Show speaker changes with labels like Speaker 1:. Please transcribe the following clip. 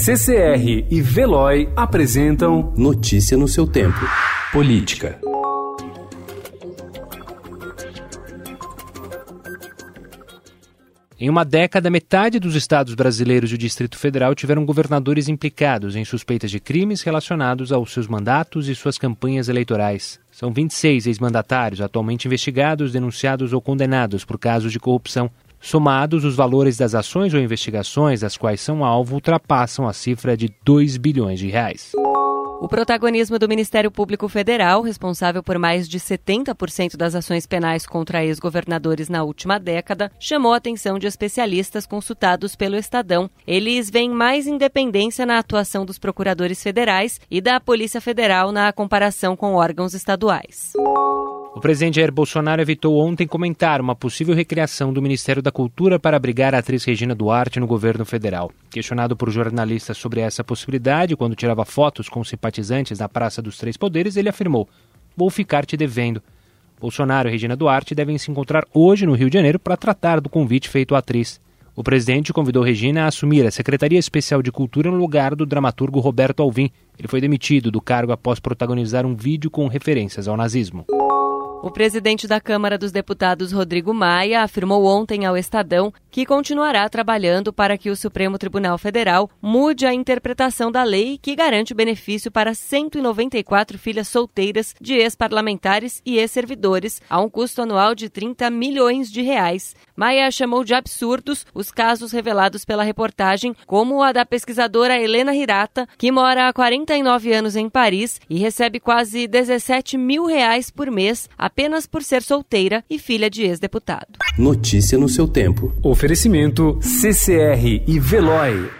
Speaker 1: CCR e Veloy apresentam
Speaker 2: Notícia no seu tempo. Política.
Speaker 3: Em uma década, metade dos estados brasileiros e o Distrito Federal tiveram governadores implicados em suspeitas de crimes relacionados aos seus mandatos e suas campanhas eleitorais. São 26 ex-mandatários atualmente investigados, denunciados ou condenados por casos de corrupção. Somados, os valores das ações ou investigações das quais são alvo ultrapassam a cifra de 2 bilhões de reais.
Speaker 4: O protagonismo do Ministério Público Federal, responsável por mais de 70% das ações penais contra ex-governadores na última década, chamou a atenção de especialistas consultados pelo Estadão. Eles veem mais independência na atuação dos procuradores federais e da Polícia Federal na comparação com órgãos estaduais.
Speaker 3: O presidente Jair Bolsonaro evitou ontem comentar uma possível recriação do Ministério da Cultura para abrigar a atriz Regina Duarte no governo federal. Questionado por jornalistas sobre essa possibilidade, quando tirava fotos com simpatizantes na Praça dos Três Poderes, ele afirmou: Vou ficar te devendo. Bolsonaro e Regina Duarte devem se encontrar hoje no Rio de Janeiro para tratar do convite feito à atriz. O presidente convidou Regina a assumir a Secretaria Especial de Cultura no lugar do dramaturgo Roberto Alvim. Ele foi demitido do cargo após protagonizar um vídeo com referências ao nazismo.
Speaker 4: O presidente da Câmara dos Deputados, Rodrigo Maia, afirmou ontem ao Estadão que continuará trabalhando para que o Supremo Tribunal Federal mude a interpretação da lei que garante benefício para 194 filhas solteiras de ex-parlamentares e ex-servidores, a um custo anual de 30 milhões de reais. Maia chamou de absurdos os casos revelados pela reportagem, como a da pesquisadora Helena Hirata, que mora há 49 anos em Paris e recebe quase 17 mil reais por mês apenas por ser solteira e filha de ex-deputado.
Speaker 2: Notícia no seu tempo.
Speaker 1: Oferecimento CCR e Veloy.